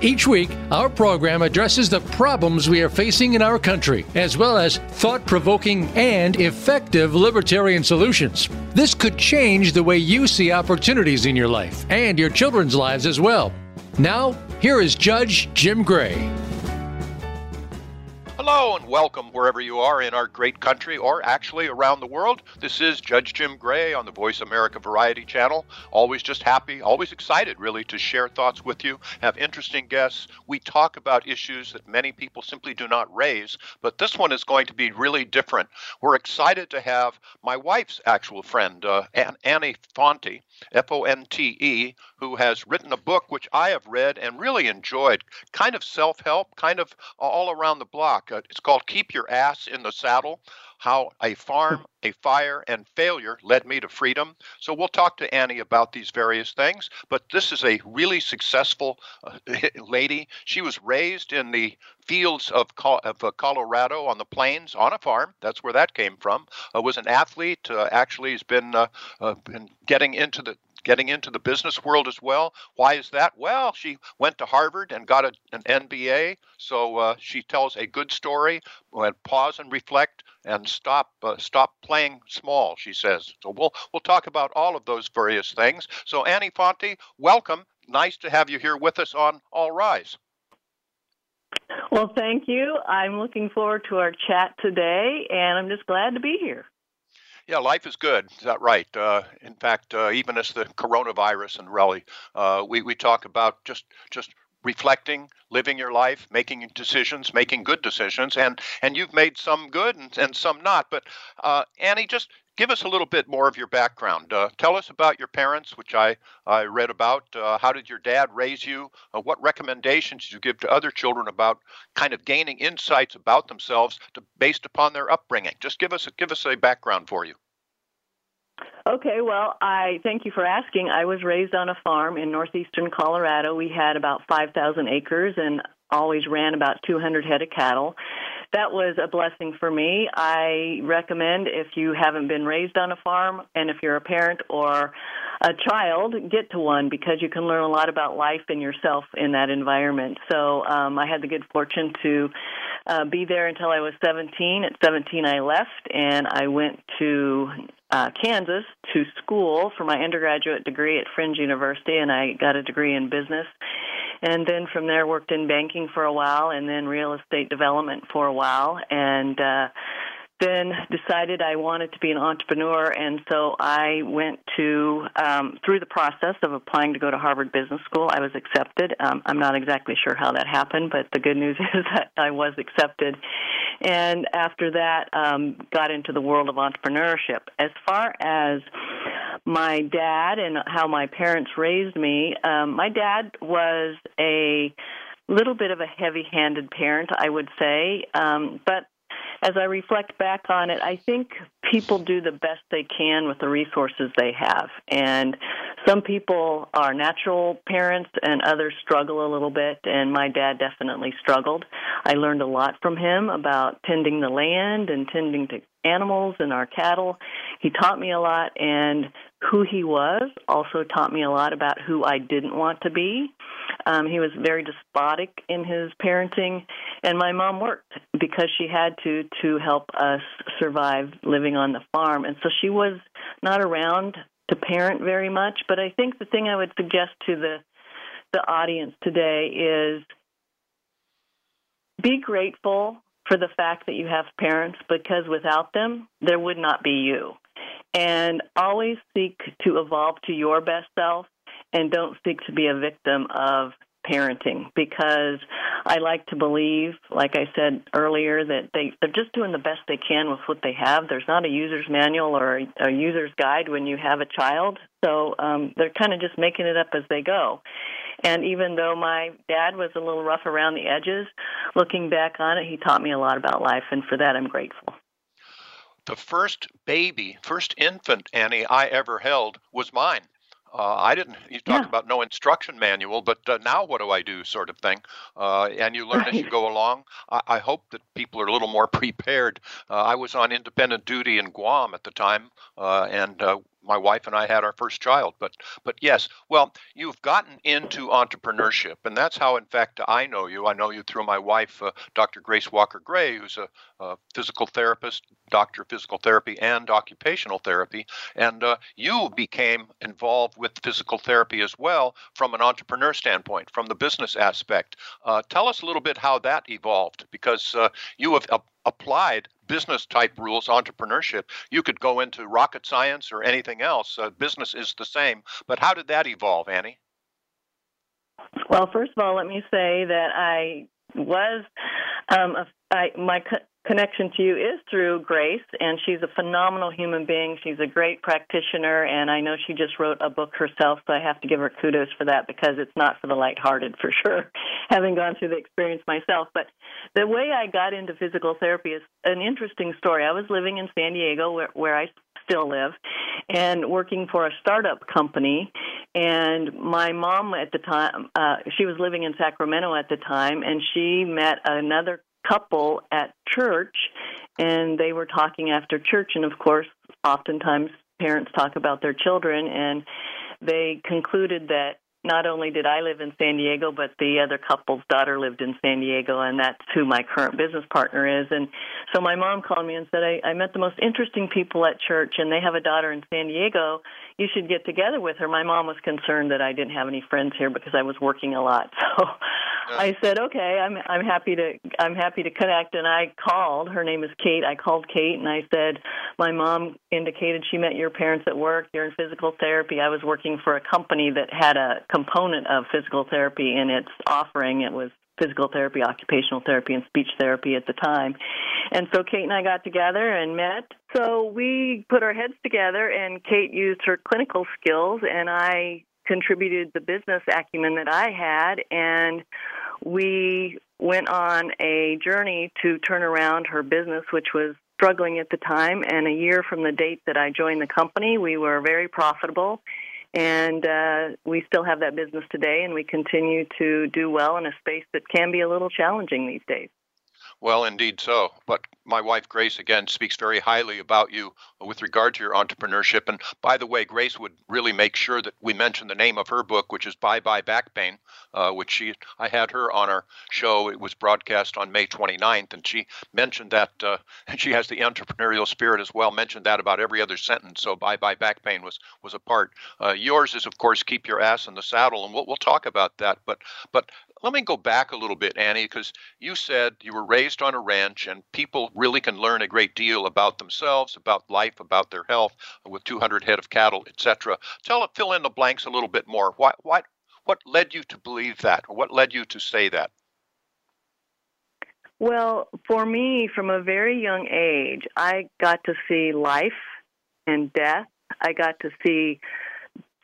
Each week, our program addresses the problems we are facing in our country, as well as thought provoking and effective libertarian solutions. This could change the way you see opportunities in your life and your children's lives as well. Now, here is Judge Jim Gray. Hello and welcome wherever you are in our great country or actually around the world. This is Judge Jim Gray on the Voice America Variety Channel. Always just happy, always excited really to share thoughts with you, have interesting guests. We talk about issues that many people simply do not raise, but this one is going to be really different. We're excited to have my wife's actual friend, uh, Annie Fonte, F O N T E, who has written a book which I have read and really enjoyed, kind of self help, kind of all around the block. Uh, it's called Keep Your Ass in the Saddle How a Farm, a Fire, and Failure Led Me to Freedom. So we'll talk to Annie about these various things. But this is a really successful uh, lady. She was raised in the fields of, of uh, Colorado on the plains on a farm. That's where that came from. Uh, was an athlete. Uh, actually, has been uh, uh, been getting into the getting into the business world as well. Why is that? Well, she went to Harvard and got a, an MBA, so uh, she tells a good story. And pause and reflect and stop uh, stop playing small. She says. So we'll we'll talk about all of those various things. So Annie Fonte, welcome. Nice to have you here with us on All Rise. Well, thank you. I'm looking forward to our chat today, and I'm just glad to be here. Yeah, life is good. Is that right? Uh, in fact, uh, even as the coronavirus and rally, uh, we we talk about just just reflecting, living your life, making decisions, making good decisions, and and you've made some good and, and some not. But uh, Annie, just give us a little bit more of your background. Uh, tell us about your parents, which I, I read about. Uh, how did your dad raise you? Uh, what recommendations did you give to other children about kind of gaining insights about themselves to, based upon their upbringing? Just give us a, give us a background for you. Okay, well, I thank you for asking. I was raised on a farm in northeastern Colorado. We had about 5,000 acres and always ran about 200 head of cattle that was a blessing for me. I recommend if you haven't been raised on a farm and if you're a parent or a child, get to one because you can learn a lot about life and yourself in that environment. So um, I had the good fortune to uh, be there until I was 17. At 17, I left and I went to uh, Kansas to school for my undergraduate degree at Friends University, and I got a degree in business. And then from there worked in banking for a while and then real estate development for a while. And uh then decided I wanted to be an entrepreneur, and so I went to um, through the process of applying to go to Harvard Business School. I was accepted. Um, I'm not exactly sure how that happened, but the good news is that I was accepted. And after that, um, got into the world of entrepreneurship. As far as my dad and how my parents raised me, um, my dad was a little bit of a heavy-handed parent, I would say, um, but as I reflect back on it, I think people do the best they can with the resources they have. And some people are natural parents and others struggle a little bit. And my dad definitely struggled. I learned a lot from him about tending the land and tending to animals and our cattle. He taught me a lot. And who he was also taught me a lot about who I didn't want to be. Um, he was very despotic in his parenting, and my mom worked because she had to to help us survive living on the farm, and so she was not around to parent very much. But I think the thing I would suggest to the the audience today is be grateful for the fact that you have parents because without them there would not be you. And always seek to evolve to your best self and don't seek to be a victim of parenting because I like to believe, like I said earlier, that they, they're just doing the best they can with what they have. There's not a user's manual or a, a user's guide when you have a child, so um, they're kind of just making it up as they go. And even though my dad was a little rough around the edges, looking back on it, he taught me a lot about life, and for that I'm grateful the first baby, first infant, Annie, I ever held was mine. Uh, I didn't. You talk Yeah. about no instruction manual, but uh, now what do I do, sort of thing. Uh, and you learn as you go along. I, I hope that people are a little more prepared. Uh, I was on independent duty in Guam at the time, uh, and uh, my wife and I had our first child. But but yes, well, you've gotten into entrepreneurship, and that's how, in fact, I know you. I know you through my wife, uh, Dr. Grace Walker Gray, who's a, a physical therapist, doctor of physical therapy and occupational therapy, and uh, you became involved with physical therapy as well from an entrepreneur standpoint, from the business aspect. Uh, tell us a little bit how that evolved, because uh, you have a- applied business type rules, entrepreneurship. You could go into rocket science or anything else. Uh, business is the same, but how did that evolve, Annie? Well, first of all, let me say that I was um, a, I, my connection to you is through Grace, and she's a phenomenal human being. She's a great practitioner, and I know she just wrote a book herself, so I have to give her kudos for that because it's not for the lighthearted, for sure, having gone through the experience myself. But the way I got into physical therapy is an interesting story. I was living in San Diego, where, where I still live, and working for a startup company. And my mom at the time, uh, she was living in Sacramento at the time, and she met another couple at church, and they were talking after church. And of course, oftentimes parents talk about their children, and they concluded that not only did I live in San Diego, but the other couple's daughter lived in San Diego, and that's who my current business partner is. And so my mom called me and said, I, I met the most interesting people at church, and they have a daughter in San Diego. You should get together with her. My mom was concerned that I didn't have any friends here because I was working a lot. So I said, okay, I'm I'm happy to I'm happy to connect. And I called. Her name is Kate. I called Kate and I said, my mom indicated she met your parents at work. You're in physical therapy. I was working for a company that had a component of physical therapy in its offering. It was physical therapy, occupational therapy, and speech therapy at the time. And so Kate and I got together and met. So we put our heads together, and Kate used her clinical skills, and I contributed the business acumen that I had, and we went on a journey to turn around her business, which was struggling at the time. And a year from the date that I joined the company, we were very profitable. And uh, we still have that business today, and we continue to do well in a space that can be a little challenging these days. Well, indeed so. But my wife, Grace, again, speaks very highly about you with regard to your entrepreneurship. And by the way, Grace would really make sure that we mention the name of her book, which is Bye Bye Back Pain, uh, which she, I had her on our show. It was broadcast on May 29th, and she mentioned that uh, she has the entrepreneurial spirit as well, mentioned that about every other sentence. So Bye Bye Back Pain was, was a part. Uh, yours is, of course, Keep Your Ass in the Saddle, and we'll, we'll talk about that. But, but let me go back a little bit, Annie, because you said you were raised on a ranch and people really can learn a great deal about themselves, about life, about their health with 200 head of cattle, etc. Tell it, fill in the blanks a little bit more. Why, why, what led you to believe that? Or what led you to say that? Well, for me, from a very young age, I got to see life and death. I got to see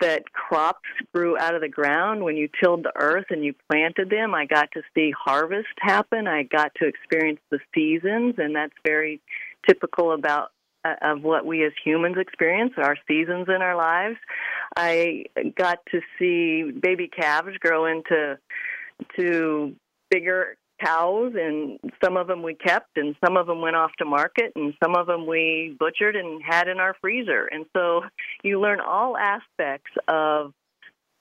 that crops grew out of the ground when you tilled the earth and you planted them. I got to see harvest happen. I got to experience the seasons, and that's very typical about uh, of what we as humans experience, our seasons in our lives. I got to see baby calves grow into to bigger cows and some of them we kept and some of them went off to market and some of them we butchered and had in our freezer. And so you learn all aspects of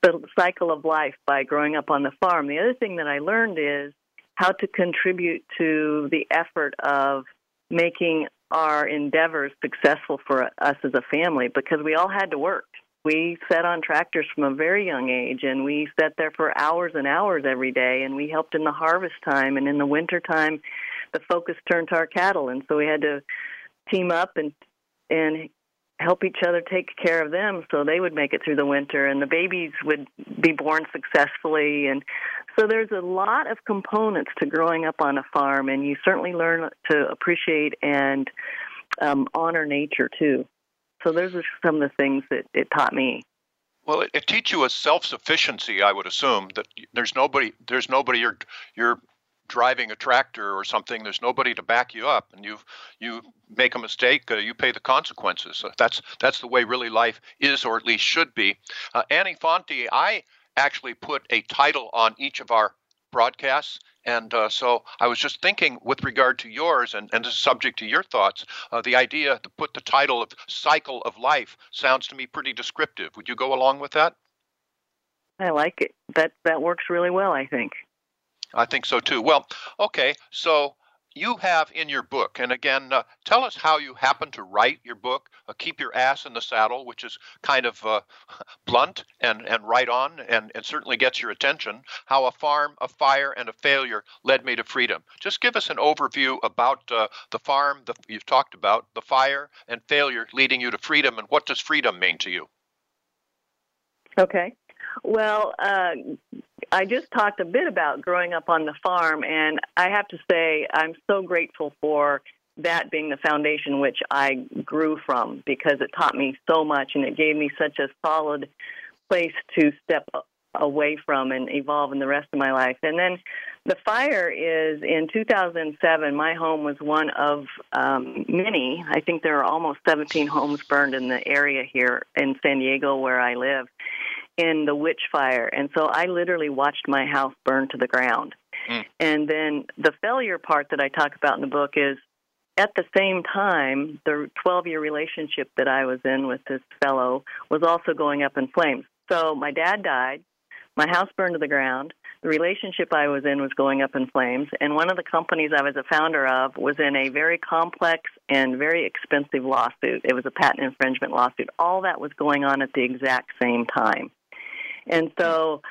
the cycle of life by growing up on the farm. The other thing that i learned is how to contribute to the effort of making our endeavors successful for us as a family because we all had to work we sat on tractors from a very young age and we sat there for hours and hours every day and we helped in the harvest time and in the winter time the focus turned to our cattle and so we had to team up and and help each other take care of them so they would make it through the winter and the babies would be born successfully and so there's a lot of components to growing up on a farm and you certainly learn to appreciate and um, honor nature too so those are some of the things that it taught me. Well, it, it teaches you a self-sufficiency, I would assume that there's nobody, there's nobody you're you're driving a tractor or something. There's nobody to back you up, and you you make a mistake, uh, you pay the consequences. So that's that's the way really life is, or at least should be. Uh, Annie Fonte, I actually put a title on each of our broadcasts. And uh, so I was just thinking, with regard to yours, and, and this is subject to your thoughts, uh, the idea to put the title of Cycle of Life sounds to me pretty descriptive. Would you go along with that? I like it. That that works really well, I think. I think so too. Well, okay, so you have in your book, and again, uh, tell us how you happen to write your book, uh, Keep Your Ass in the Saddle, which is kind of uh, blunt and, and right on and, and certainly gets your attention. How a farm, a fire, and a failure led me to freedom. Just give us an overview about uh, the farm the, you've talked about, the fire and failure leading you to freedom, and what does freedom mean to you? Okay. Well, uh, I just talked a bit about growing up on the farm, and I have to say I'm so grateful for that being the foundation which I grew from because it taught me so much and it gave me such a solid place to step away from and evolve in the rest of my life. And then the fire is in 2007. My home was one of um, many. I think there are almost 17 homes burned in the area here in San Diego where I live in the witch fire. And so I literally watched my house burn to the ground. Mm. And then the failure part that I talk about in the book is at the same time, the 12 year relationship that I was in with this fellow was also going up in flames. So my dad died, my house burned to the ground, the relationship I was in was going up in flames, and one of the companies I was a founder of was in a very complex and very expensive lawsuit. It was a patent infringement lawsuit. All that was going on at the exact same time. And so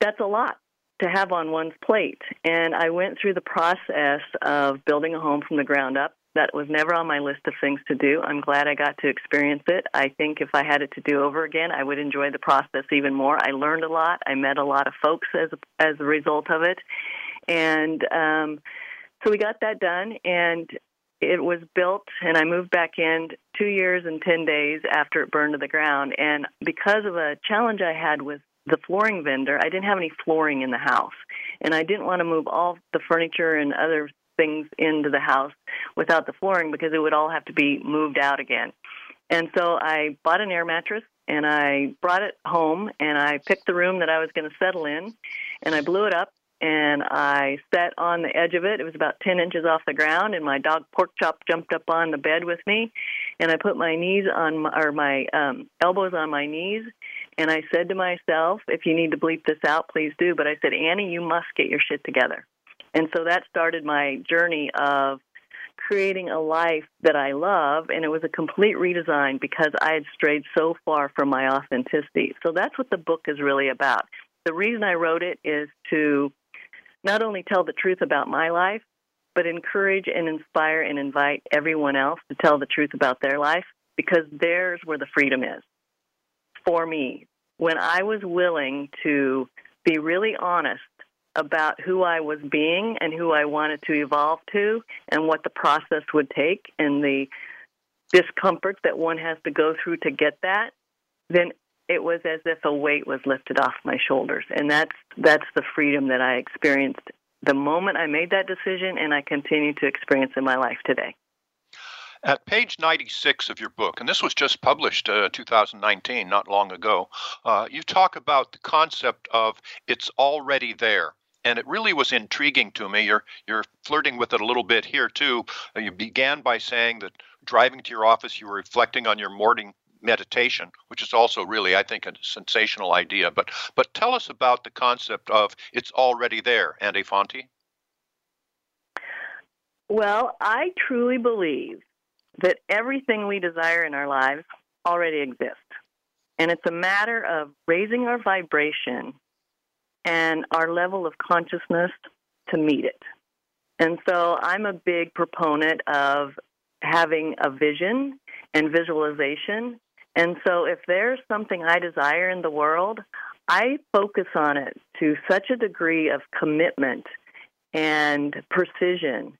that's a lot to have on one's plate. And I went through the process of building a home from the ground up. That was never on my list of things to do. I'm glad I got to experience it. I think if I had it to do over again, I would enjoy the process even more. I learned a lot. I met a lot of folks as as a result of it, and um, so we got that done. And it was built and I moved back in two years and 10 days after it burned to the ground. And because of a challenge I had with the flooring vendor, I didn't have any flooring in the house. And I didn't want to move all the furniture and other things into the house without the flooring because it would all have to be moved out again. And so I bought an air mattress and I brought it home and I picked the room that I was going to settle in and I blew it up and I sat on the edge of it. It was about 10 inches off the ground, and my dog Pork Chop jumped up on the bed with me, and I put my knees on my, or my um, elbows on my knees, and I said to myself, "If you need to bleep this out, please do." But I said, "Annie, you must get your shit together," and so that started my journey of creating a life that I love, and it was a complete redesign because I had strayed so far from my authenticity. So that's what the book is really about. The reason I wrote it is to not only tell the truth about my life, but encourage and inspire and invite everyone else to tell the truth about their life because there's where the freedom is. For me, when I was willing to be really honest about who I was being and who I wanted to evolve to and what the process would take and the discomfort that one has to go through to get that, then it was as if a weight was lifted off my shoulders and that's that's the freedom that I experienced the moment I made that decision and I continue to experience in my life today. At page 96 of your book, and this was just published uh, 2019, not long ago, uh, you talk about the concept of it's already there. And it really was intriguing to me. You're, you're flirting with it a little bit here, too. Uh, you began by saying that driving to your office, you were reflecting on your morning meditation, which is also really, I think, a sensational idea. But but tell us about the concept of it's already there, Andy Fonte. Well, I truly believe that everything we desire in our lives already exists. And it's a matter of raising our vibration and our level of consciousness to meet it. And so I'm a big proponent of having a vision and visualization and so if there's something I desire in the world, I focus on it to such a degree of commitment and precision.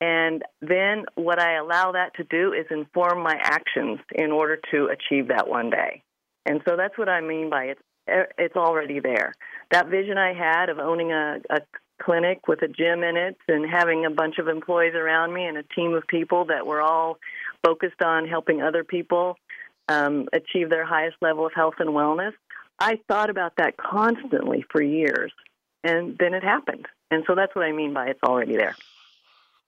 And then what I allow that to do is inform my actions in order to achieve that one day. And so that's what I mean by it's it's already there. That vision I had of owning a, a clinic with a gym in it and having a bunch of employees around me and a team of people that were all focused on helping other people um, achieve their highest level of health and wellness. I thought about that constantly for years, and then it happened. And so that's what I mean by it's already there.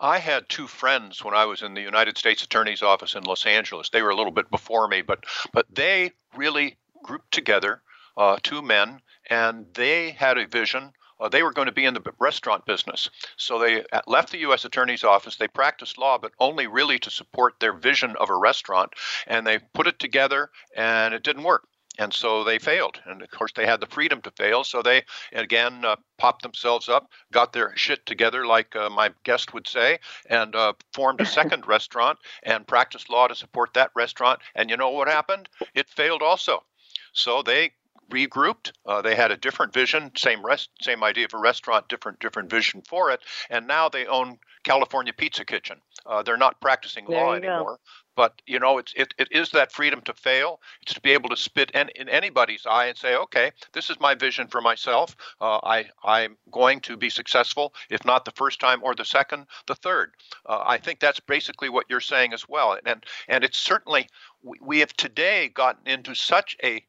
I had two friends when I was in the United States Attorney's Office in Los Angeles. They were a little bit before me, but but they really grouped together, uh, two men, and they had a vision. Uh, they were going to be in the restaurant business. So they uh, left the U.S. Attorney's Office. They practiced law, but only really to support their vision of a restaurant. And they put it together, and it didn't work and so they failed. And of course, they had the freedom to fail. So they again uh, popped themselves up, got their shit together, like uh, my guest would say, and uh, formed a second restaurant and practiced law to support that restaurant. And you know what happened? It failed also. So they regrouped. Uh, they had a different vision, same rest, same idea of a restaurant, different different vision for it, and now they own California Pizza Kitchen. Uh, they're not practicing there law anymore, go. but you know, it's it, it is that freedom to fail. It's to be able to spit in, in anybody's eye and say, okay, this is my vision for myself. Uh, I I'm going to be successful, if not the first time or the second, the third. Uh, I think that's basically what you're saying as well, and and it's certainly we, we have today gotten into such a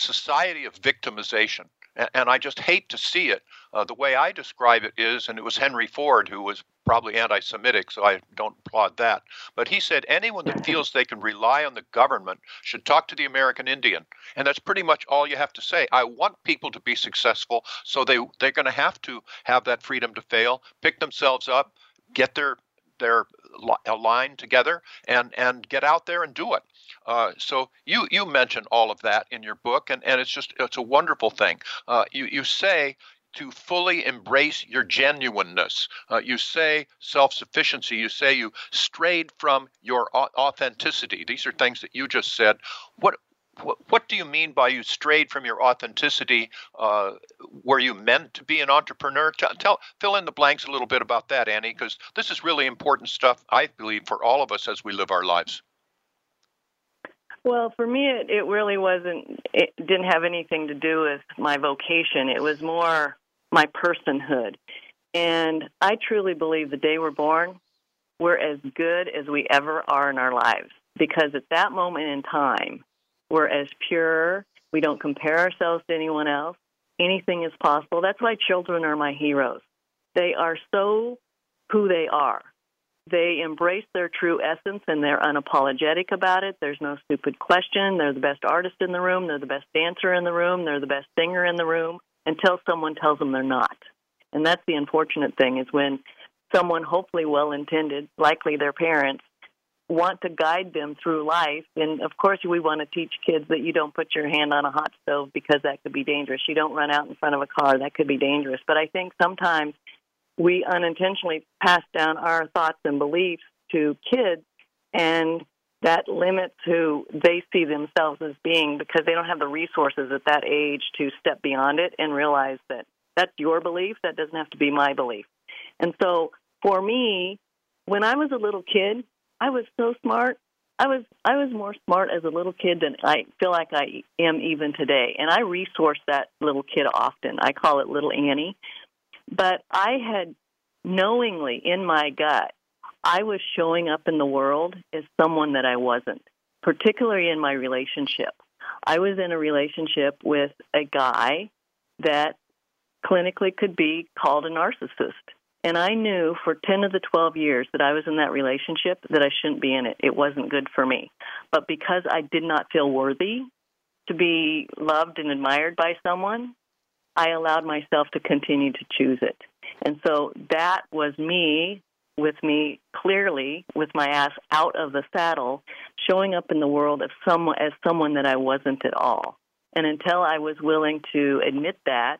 society of victimization. And I just hate to see it. Uh, the way I describe it is, and it was Henry Ford who was probably anti Semitic, so I don't applaud that. But he said anyone that feels they can rely on the government should talk to the American Indian. And that's pretty much all you have to say. I want people to be successful, so they, they're going to have to have that freedom to fail, pick themselves up, get their their line together and and get out there and do it. Uh, so you you mention all of that in your book, and, and it's just it's a wonderful thing. Uh, you you say to fully embrace your genuineness. Uh, you say self sufficiency. You say you strayed from your authenticity. These are things that you just said. What what, do you mean by you strayed from your authenticity? Uh, were you meant to be an entrepreneur? Tell, tell, fill in the blanks a little bit about that, Annie, because this is really important stuff, I believe, for all of us as we live our lives. Well, for me, it, it really wasn't, it didn't have anything to do with my vocation. It was more my personhood. And I truly believe the day we're born, we're as good as we ever are in our lives. Because at that moment in time, we're as pure. We don't compare ourselves to anyone else. Anything is possible. That's why children are my heroes. They are so who they are. They embrace their true essence and they're unapologetic about it. There's no stupid question. They're the best artist in the room. They're the best dancer in the room. They're the best singer in the room until someone tells them they're not. And that's the unfortunate thing is when someone, hopefully well intended, likely their parents, want to guide them through life. And of course, we want to teach kids that you don't put your hand on a hot stove because that could be dangerous. You don't run out in front of a car, that could be dangerous. But I think sometimes we unintentionally pass down our thoughts and beliefs to kids, and that limits who they see themselves as being because they don't have the resources at that age to step beyond it and realize that that's your belief, that doesn't have to be my belief. And so for me, when I was a little kid, I was so smart. I was I was more smart as a little kid than I feel like I am even today. And I resource that little kid often. I call it little Annie but I had knowingly in my gut, I was showing up in the world as someone that I wasn't, particularly in my relationship. I was in a relationship with a guy that clinically could be called a narcissist. And I knew for 10 of the 12 years that I was in that relationship that I shouldn't be in it. It wasn't good for me. But because I did not feel worthy to be loved and admired by someone, I allowed myself to continue to choose it. And so that was me with me clearly with my ass out of the saddle showing up in the world as someone as someone that I wasn't at all. And until I was willing to admit that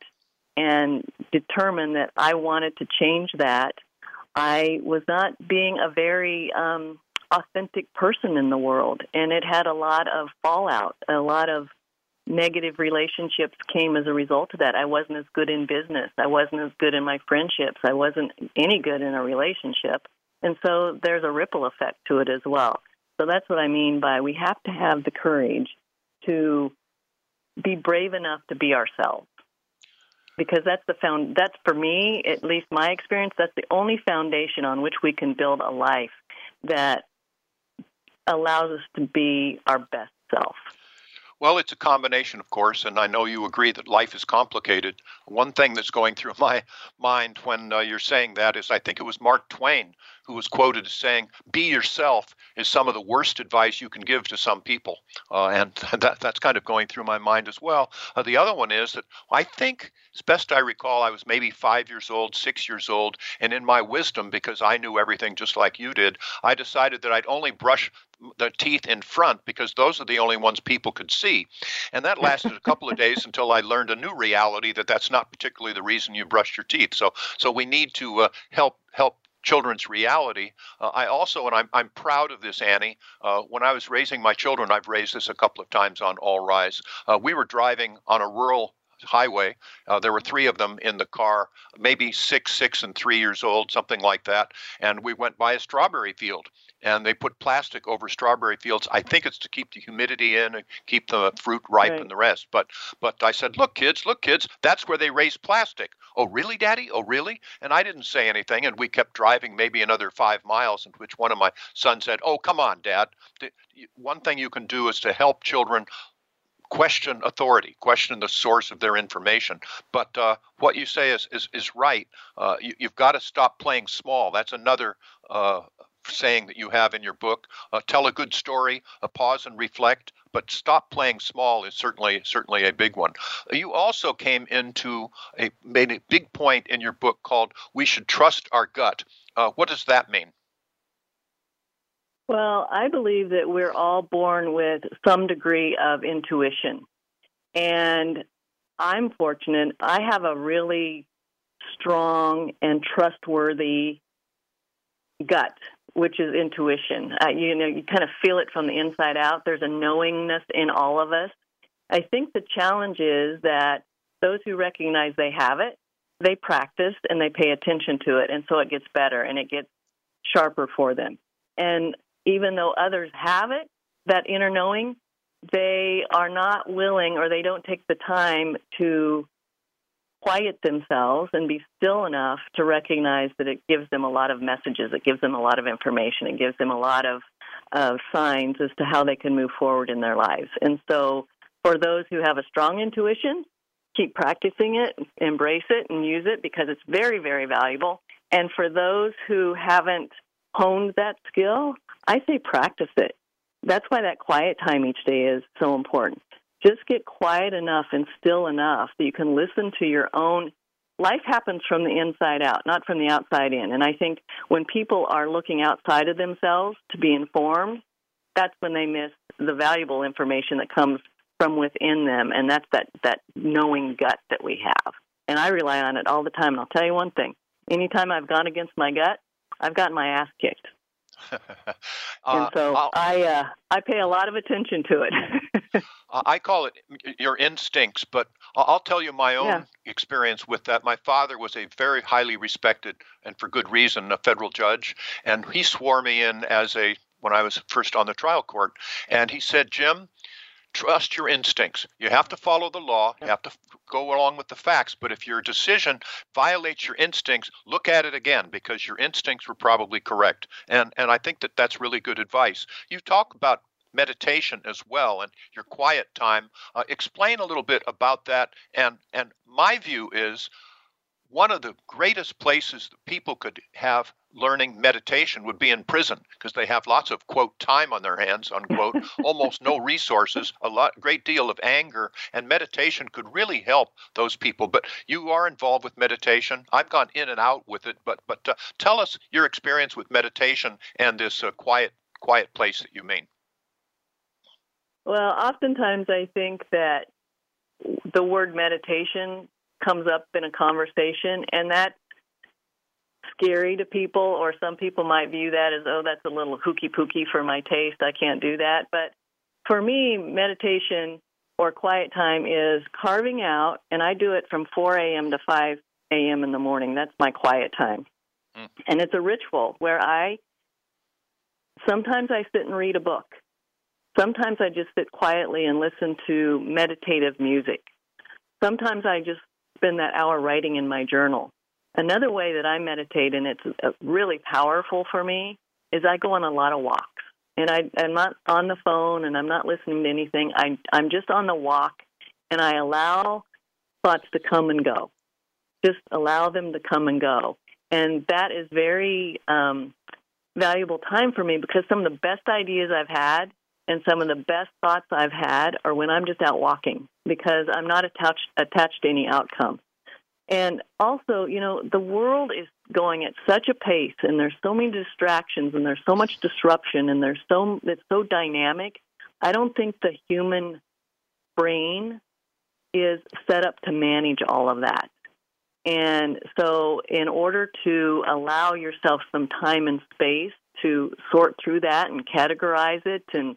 and determined that I wanted to change that, I was not being a very um, authentic person in the world. And it had a lot of fallout, a lot of negative relationships came as a result of that. I wasn't as good in business. I wasn't as good in my friendships. I wasn't any good in a relationship. And so there's a ripple effect to it as well. So that's what I mean by we have to have the courage to be brave enough to be ourselves. Because that's the found that's for me at least my experience that's the only foundation on which we can build a life that allows us to be our best self well, it's a combination, of course, and I know you agree that life is complicated. One thing that's going through my mind when uh, you're saying that is I think it was Mark Twain who was quoted as saying, Be yourself is some of the worst advice you can give to some people. Uh, and that, that's kind of going through my mind as well. Uh, the other one is that I think, as best I recall, I was maybe five years old, six years old, and in my wisdom, because I knew everything just like you did, I decided that I'd only brush the teeth in front because those are the only ones people could see. And that lasted a couple of days until I learned a new reality that that's not particularly the reason you brush your teeth. So so we need to uh, help help children's reality. Uh, I also, and I'm, I'm proud of this, Annie, uh, when I was raising my children, I've raised this a couple of times on All Rise. Uh, we were driving on a rural highway. Uh, there were three of them in the car, maybe six, six, and three years old, something like that. And we went by a strawberry field and they put plastic over strawberry fields. I think it's to keep the humidity in and keep the fruit ripe right. and the rest. But but I said, look, kids, look, kids, that's where they raise plastic. Oh, really, Daddy? Oh, really? And I didn't say anything, and we kept driving maybe another five miles. In which one of my sons said, "Oh, come on, Dad. One thing you can do is to help children question authority, question the source of their information. But uh, what you say is is, is right. Uh, you, have got to stop playing small. That's another uh, saying that you have in your book. Uh, tell a good story, a pause and reflect, but stop playing small is certainly certainly a big one. You also came into a made a big point in your book called "We should trust our gut." Uh, what does that mean? Well, I believe that we're all born with some degree of intuition, and I'm fortunate. I have a really strong and trustworthy gut which is intuition. Uh, you know, you kind of feel it from the inside out. There's a knowingness in all of us. I think the challenge is that those who recognize they have it, they practice and they pay attention to it, and so it gets better and it gets sharper for them. And even though others have it, that inner knowing, they are not willing or they don't take the time to quiet themselves and be still enough to recognize that it gives them a lot of messages, it gives them a lot of information, it gives them a lot of, of signs as to how they can move forward in their lives. And so, for those who have a strong intuition, keep practicing it, embrace it, and use it because it's very, very valuable. And for those who haven't honed that skill, I say practice it. That's why that quiet time each day is so important just get quiet enough and still enough that you can listen to your own life happens from the inside out, not from the outside in. And I think when people are looking outside of themselves to be informed, that's when they miss the valuable information that comes from within them, and that's that that knowing gut that we have. And I rely on it all the time. And I'll tell you one thing: anytime I've gone against my gut, I've gotten my ass kicked. uh, and so I'll, I uh, I pay a lot of attention to it. I call it your instincts, but I'll tell you my own yeah. experience with that. My father was a very highly respected, and for good reason, a federal judge, and he swore me in as a when I was first on the trial court, and he said, Jim, trust your instincts. You have to follow the law, you have to go along with the facts, but if your decision violates your instincts, look at it again because your instincts were probably correct. And and I think that that's really good advice. You talk about meditation as well and your quiet time. Uh, explain a little bit about that. And and my view is one of the greatest places that people could have learning meditation would be in prison because they have lots of quote time on their hands unquote almost no resources a lot great deal of anger and meditation could really help those people but you are involved with meditation i've gone in and out with it but but uh, tell us your experience with meditation and this uh, quiet quiet place that you mean well oftentimes i think that the word meditation comes up in a conversation and that's scary to people, or some people might view that as, oh, that's a little hooky pooky for my taste. I can't do that. But for me, meditation or quiet time is carving out, and I do it from 4 a.m. to 5 a.m. in the morning. That's my quiet time. Mm. And it's a ritual where I sometimes I sit and read a book. Sometimes I just sit quietly and listen to meditative music. Sometimes I just spend that hour writing in my journal. Another way that I meditate, and it's uh, really powerful for me, is I go on a lot of walks. And I, I'm not on the phone and I'm not listening to anything. I, I'm just on the walk and I allow thoughts to come and go. Just allow them to come and go. And that is very um, valuable time for me because some of the best ideas I've had and some of the best thoughts I've had are when I'm just out walking because I'm not attached attached to any outcome. And also, you know, the world is going at such a pace and there's so many distractions and there's so much disruption and there's so it's so dynamic. I don't think the human brain is set up to manage all of that. And so, in order to allow yourself some time and space to sort through that and categorize it and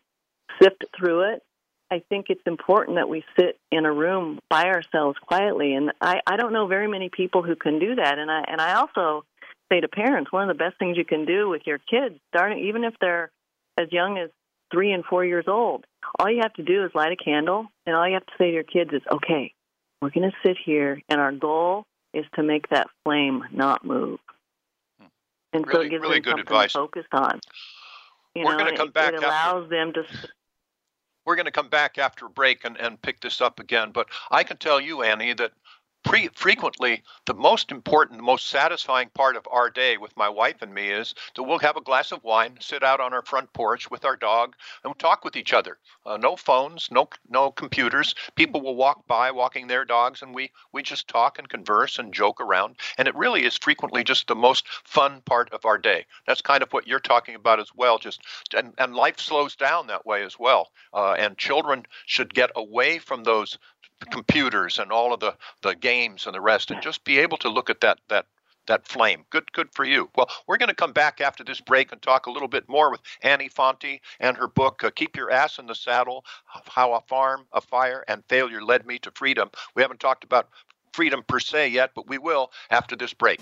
sift through it, I think it's important that we sit in a room by ourselves quietly. And I, I don't know very many people who can do that. And I and I also say to parents, one of the best things you can do with your kids, starting even if they're as young as three and four years old, all you have to do is light a candle, and all you have to say to your kids is, "Okay, we're going to sit here, and our goal is to make that flame not move." Hmm. And so Really- it gives really them good something advice. to focus on. You We're gonna come it, back It after- allows them to. We're going to come back after a break and, and pick this up again. But I can tell you, Annie, that pre- frequently the most important, the most satisfying part of our day with my wife and me is that we'll have a glass of wine, sit out on our front porch with our dog, and we'll talk with each other. Uh, no phones, no no computers. People will walk by walking their dogs, and we we just talk and converse and joke around. And it really is frequently just the most fun part of our day. That's kind of what you're talking about as well. Just and, and life slows down that way as well. Uh, and children should get away from those computers and all of the, the games and the rest and just be able to look at that that that flame. Good good for you. Well, we're going to come back after this break and talk a little bit more with Annie Fonte and her book uh, Keep Your Ass in the Saddle: How a Farm, a Fire and Failure Led Me to Freedom. We haven't talked about freedom per se yet, but we will after this break.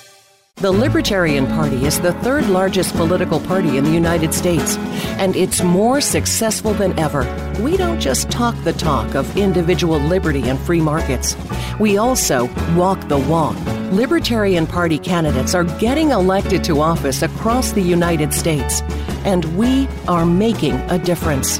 The Libertarian Party is the third largest political party in the United States, and it's more successful than ever. We don't just talk the talk of individual liberty and free markets, we also walk the walk. Libertarian Party candidates are getting elected to office across the United States, and we are making a difference.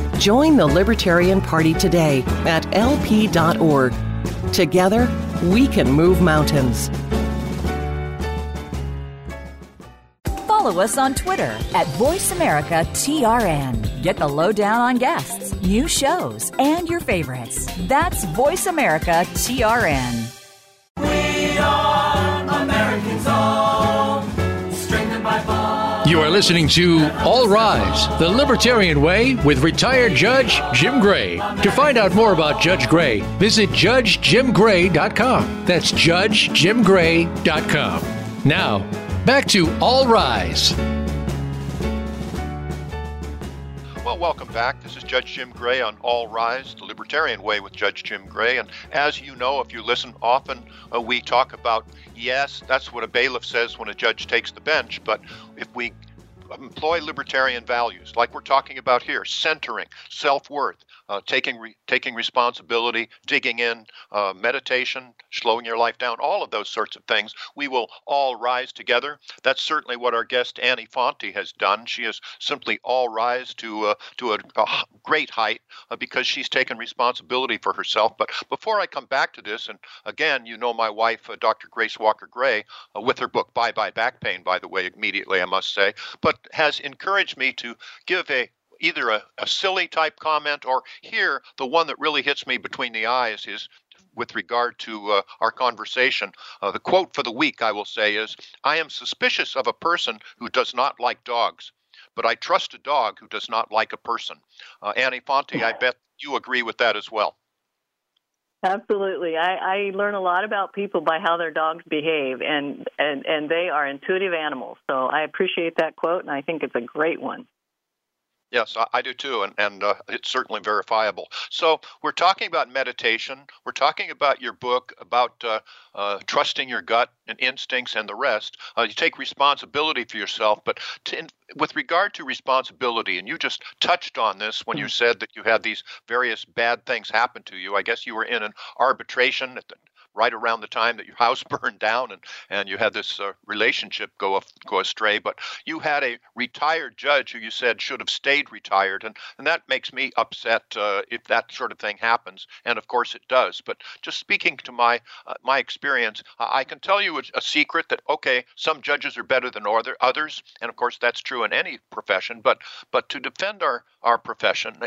Join the Libertarian Party today at lp.org. Together, we can move mountains. Follow us on Twitter at VoiceAmericaTRN. Get the lowdown on guests, new shows, and your favorites. That's VoiceAmericaTRN. Listening to All Rise, the Libertarian Way with retired Judge Jim Gray. To find out more about Judge Gray, visit judgejimgray.com. That's judgejimgray.com. Now, back to All Rise. Well, welcome back. This is Judge Jim Gray on All Rise, the Libertarian Way with Judge Jim Gray. And as you know, if you listen often, uh, we talk about yes, that's what a bailiff says when a judge takes the bench. But if we employ libertarian values, like we're talking about here, centering, self worth, uh, taking re- taking responsibility, digging in, uh, meditation, slowing your life down, all of those sorts of things, we will all rise together. That's certainly what our guest Annie Fonte has done. She has simply all rise to uh, to a, a great height uh, because she's taken responsibility for herself. But before I come back to this, and again, you know my wife, uh, Dr. Grace Walker Gray, uh, with her book Bye Bye Back Pain, by the way, immediately I must say, but has encouraged me to give a either a, a silly type comment or here the one that really hits me between the eyes is with regard to uh, our conversation. Uh, the quote for the week, I will say, is I am suspicious of a person who does not like dogs, but I trust a dog who does not like a person. Uh, Annie Fonte, I bet you agree with that as well. Absolutely. I, I learn a lot about people by how their dogs behave, and, and, and they are intuitive animals. So I appreciate that quote, and I think it's a great one. Yes, I, do too, and, and uh, it's certainly verifiable. So we're talking about meditation. We're talking about your book about uh, uh, trusting your gut and instincts and the rest. Uh, you take responsibility for yourself, but to, in, with regard to responsibility, and you just touched on this when you mm. said that you had these various bad things happen to you. I guess you were in an arbitration at the right around the time that your house burned down and, and you had this uh, relationship go off, go astray. But you had a retired judge who you said should have stayed retired, and, and that makes me upset uh, if that sort of thing happens. And of course it does. But just speaking to my uh, my experience, I can tell you a secret that okay, some judges are better than other others, and of course that's true in any profession. But but to defend our our profession,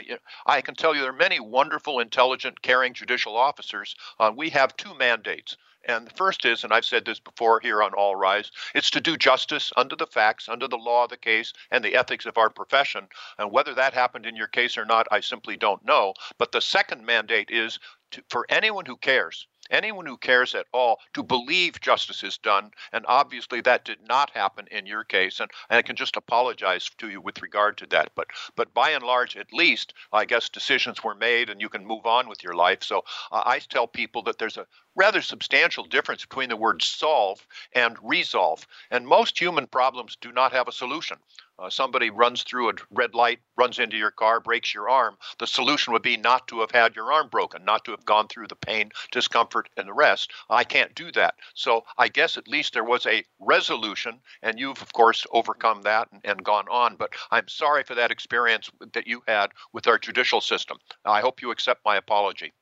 I can tell you there are many wonderful, intelligent, caring judicial officers. Uh, we have two men mandates. And the first is, and I've said this before here on All Rise, it's to do justice under the facts, under the law of the case, and the ethics of our profession. And whether that happened in your case or not, I simply don't know. But the second mandate is to, for anyone who cares, anyone who cares at all to believe justice is done. And obviously, that did not happen in your case. And, and I can just apologize to you with regard to that. But, but by and large, at least, I guess decisions were made and you can move on with your life. So uh, I tell people that there's a rather substantial difference between the word solve and resolve. And most human problems do not have a solution. Uh, somebody runs through a red light, runs into your car, breaks your arm. The solution would be not to have had your arm broken, not to have gone through the pain, discomfort, and the rest. I can't do that. So I guess at least there was a resolution, and you've, of course, overcome that and, and gone on. But I'm sorry for that experience that you had with our judicial system. I hope you accept my apology.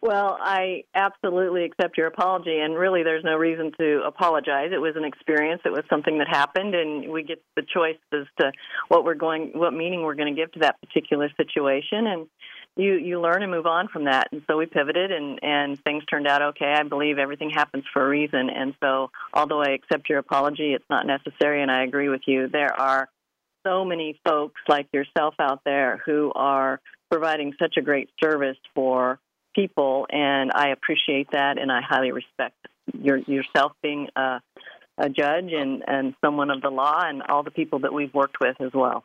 Well, I absolutely accept your apology, and really, there's no reason to apologize. It was an experience. It was something that happened, and we get the choice as to what we're going, what meaning we're going to give to that particular situation, and you you learn and move on from that. And so we pivoted, and and things turned out okay. I believe everything happens for a reason, and so although I accept your apology, it's not necessary, and I agree with you. There are so many folks like yourself out there who are providing such a great service for people, and I appreciate that, and I highly respect your, yourself being a, a judge and, and someone of the law, and all the people that we've worked with as well.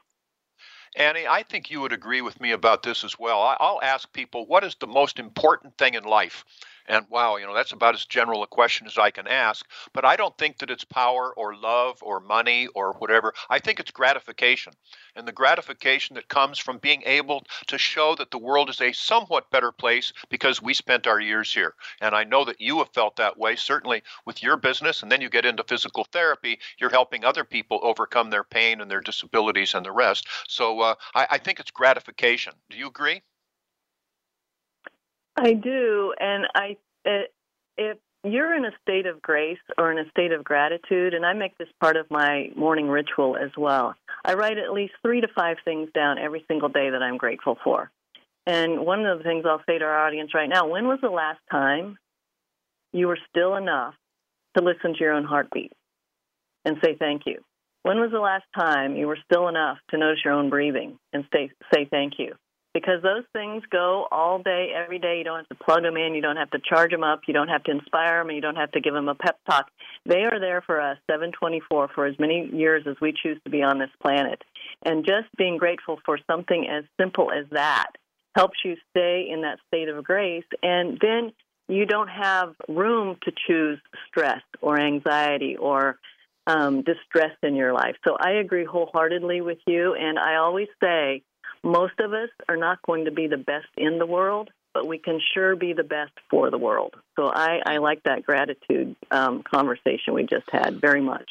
Annie, I think you would agree with me about this as well. I'll ask people, what is the most important thing in life? And wow, you know, that's about as general a question as I can ask. But I don't think that it's power or love or money or whatever. I think it's gratification. And the gratification that comes from being able to show that the world is a somewhat better place because we spent our years here. And I know that you have felt that way, certainly with your business. And then you get into physical therapy, you're helping other people overcome their pain and their disabilities and the rest. So uh, I, I think it's gratification. Do you agree? I do, and I if you're in a state of grace or in a state of gratitude, and I make this part of my morning ritual as well. I write at least three to five things down every single day that I'm grateful for. And one of the things I'll say to our audience right now when was the last time you were still enough to listen to your own heartbeat and say thank you? When was the last time you were still enough to notice your own breathing and say, say thank you? Because those things go all day, every day. You don't have to plug them in. You don't have to charge them up. You don't have to inspire them. You don't have to give them a pep talk. They are there for us 724 for as many years as we choose to be on this planet. And just being grateful for something as simple as that helps you stay in that state of grace. And then you don't have room to choose stress or anxiety or um, distress in your life. So I agree wholeheartedly with you. And I always say, most of us are not going to be the best in the world, but we can sure be the best for the world. So I, I like that gratitude um, conversation we just had very much.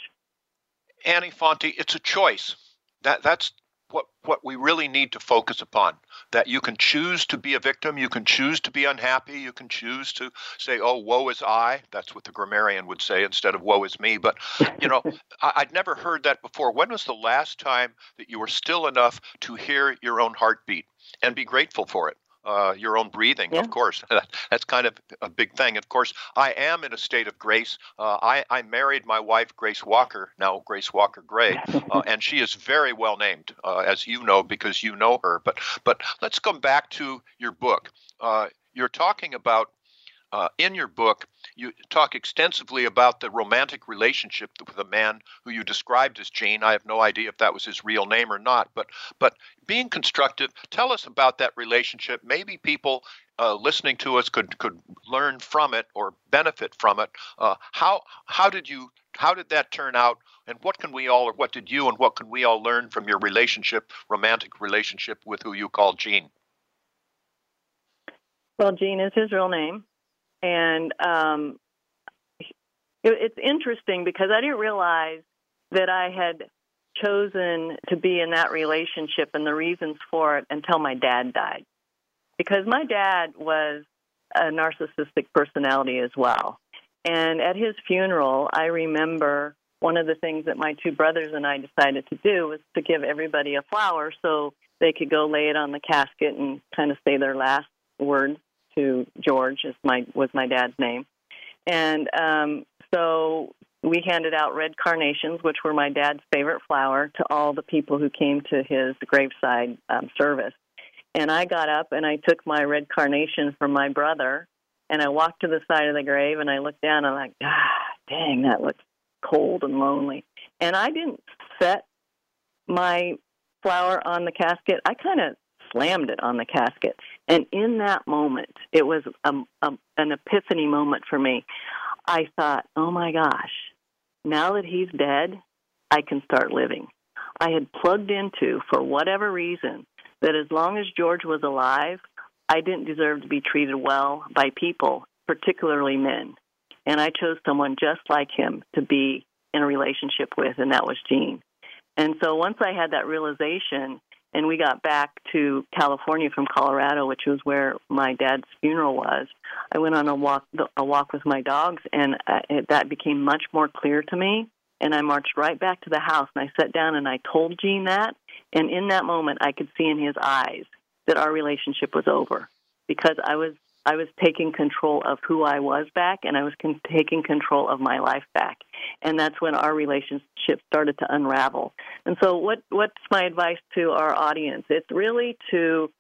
Annie Fonte, it's a choice. That that's what what we really need to focus upon. That you can choose to be a victim, you can choose to be unhappy, you can choose to say, "Oh, woe is I." That's what the grammarian would say instead of "woe is me." But you know, I, I'd never heard that before. When was the last time that you were still enough to hear your own heartbeat and be grateful for it? Uh, your own breathing, Yeah. of course. That's kind of a big thing. Of course, I am in a state of grace. Uh, I, I married my wife, Grace Walker, now Grace Walker Gray, uh, and she is very well named, uh, as you know, because you know her. But but let's come back to your book. Uh, you're talking about uh, in your book, you talk extensively about the romantic relationship with a man who you described as Gene. I have no idea if that was his real name or not, but but being constructive, tell us about that relationship. Maybe people uh, listening to us could could learn from it or benefit from it. Uh, how how did you how did that turn out? And what can we all, or what did you and what can we all learn from your relationship, romantic relationship with who you call Gene? Well, Gene is his real name, and um, it, it's interesting because I didn't realize that I had chosen to be in that relationship and the reasons for it until my dad died. Because my dad was a narcissistic personality as well. And at his funeral, I remember one of the things that my two brothers and I decided to do was to give everybody a flower so they could go lay it on the casket and kind of say their last words to George, is my was my dad's name. And um, so we handed out red carnations, which were my dad's favorite flower, to all the people who came to his graveside um, service. And I got up and I took my red carnation from my brother and I walked to the side of the grave and I looked down and I'm like, ah, dang, that looks cold and lonely. And I didn't set my flower on the casket. I kind of slammed it on the casket. And in that moment, it was a, a, an epiphany moment for me. I thought, oh my gosh, now that he's dead, I can start living. I had plugged into, for whatever reason, that as long as George was alive, I didn't deserve to be treated well by people, particularly men. And I chose someone just like him to be in a relationship with, and that was Gene. And so once I had that realization, and we got back to California from Colorado, which was where my dad's funeral was, I went on a walk a walk with my dogs, and uh, it, that became much more clear to me. And I marched right back to the house, and I sat down and I told Gene that. And in that moment, I could see in his eyes that our relationship was over because I was I was taking control of who I was back, and I was con- taking control of my life back, and that's when our relationship started to unravel. And so, what what's my advice to our audience? It's really to